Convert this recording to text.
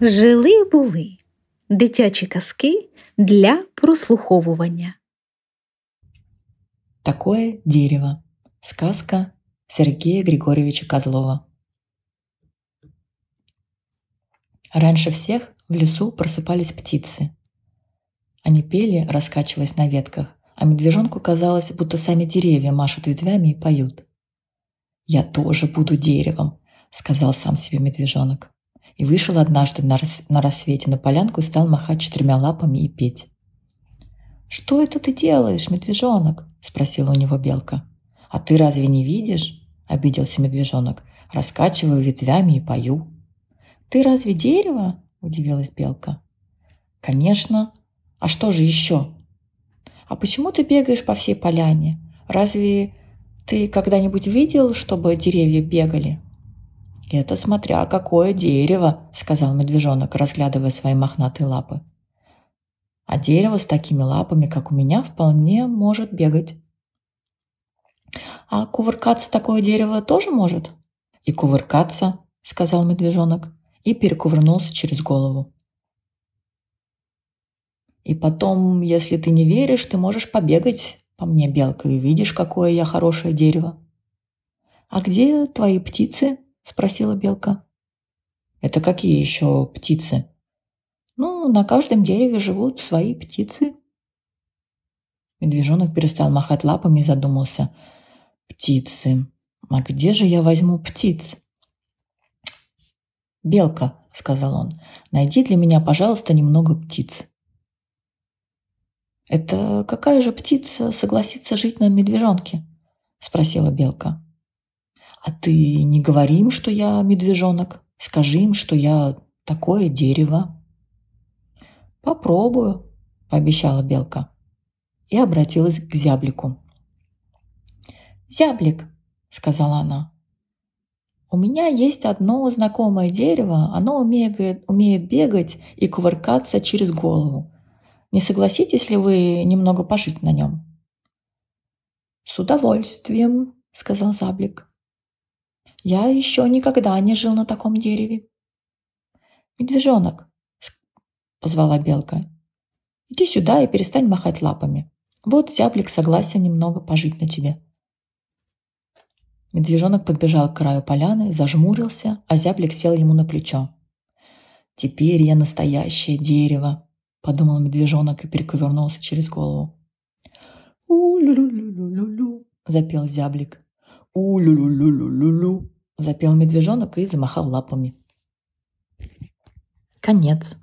Жили були дитячі казки для прослуховування. Такое дерево. Сказка Сергея Григорьевича Козлова. Раньше всех в лесу просыпались птицы. Они пели, раскачиваясь на ветках, а медвежонку казалось, будто сами деревья машут ветвями и поют. «Я тоже буду деревом», — сказал сам себе медвежонок. И вышел однажды на, рас- на рассвете на полянку и стал махать четырьмя лапами и петь. «Что это ты делаешь, медвежонок?» — спросила у него белка. «А ты разве не видишь?» — обиделся медвежонок. «Раскачиваю ветвями и пою». «Ты разве дерево?» — удивилась белка. «Конечно. А что же еще?» «А почему ты бегаешь по всей поляне? Разве ты когда-нибудь видел, чтобы деревья бегали?» «Это смотря какое дерево», — сказал медвежонок, разглядывая свои мохнатые лапы. «А дерево с такими лапами, как у меня, вполне может бегать». «А кувыркаться такое дерево тоже может?» «И кувыркаться», — сказал медвежонок, и перекувырнулся через голову. «И потом, если ты не веришь, ты можешь побегать по мне, белка, и видишь, какое я хорошее дерево». «А где твои птицы?» — спросила белка. «Это какие еще птицы?» «Ну, на каждом дереве живут свои птицы». Медвежонок перестал махать лапами и задумался. «Птицы. А где же я возьму птиц?» «Белка», — сказал он, — «найди для меня, пожалуйста, немного птиц». «Это какая же птица согласится жить на медвежонке?» — спросила белка. «А ты не говори им, что я медвежонок. Скажи им, что я такое дерево». «Попробую», — пообещала белка и обратилась к зяблику. «Зяблик», — сказала она, — «у меня есть одно знакомое дерево, оно умеет, умеет бегать и кувыркаться через голову. Не согласитесь ли вы немного пожить на нем?» «С удовольствием», — сказал Заблик. «Я еще никогда не жил на таком дереве». «Медвежонок», — позвала белка, — «иди сюда и перестань махать лапами. Вот Зяблик согласен немного пожить на тебе». Медвежонок подбежал к краю поляны, зажмурился, а зяблик сел ему на плечо. «Теперь я настоящее дерево», — подумал медвежонок и перековернулся через голову. «У-лю-лю-лю-лю-лю», — запел зяблик. «У-лю-лю-лю-лю-лю», — запел медвежонок и замахал лапами. Конец.